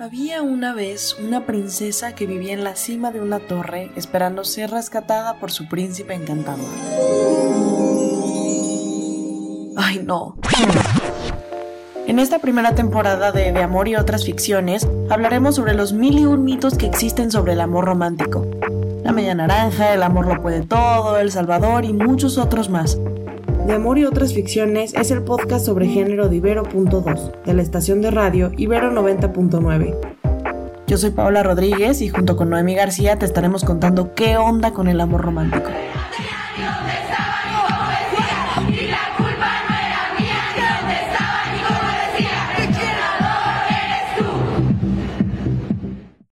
Había una vez una princesa que vivía en la cima de una torre esperando ser rescatada por su príncipe encantador. Ay, no. En esta primera temporada de De Amor y otras ficciones hablaremos sobre los mil y un mitos que existen sobre el amor romántico. La media naranja, el amor lo puede todo, el salvador y muchos otros más. De Amor y otras ficciones es el podcast sobre género de Ibero.2, de la estación de radio Ibero 90.9. Yo soy Paola Rodríguez y junto con Noemi García te estaremos contando qué onda con el amor romántico.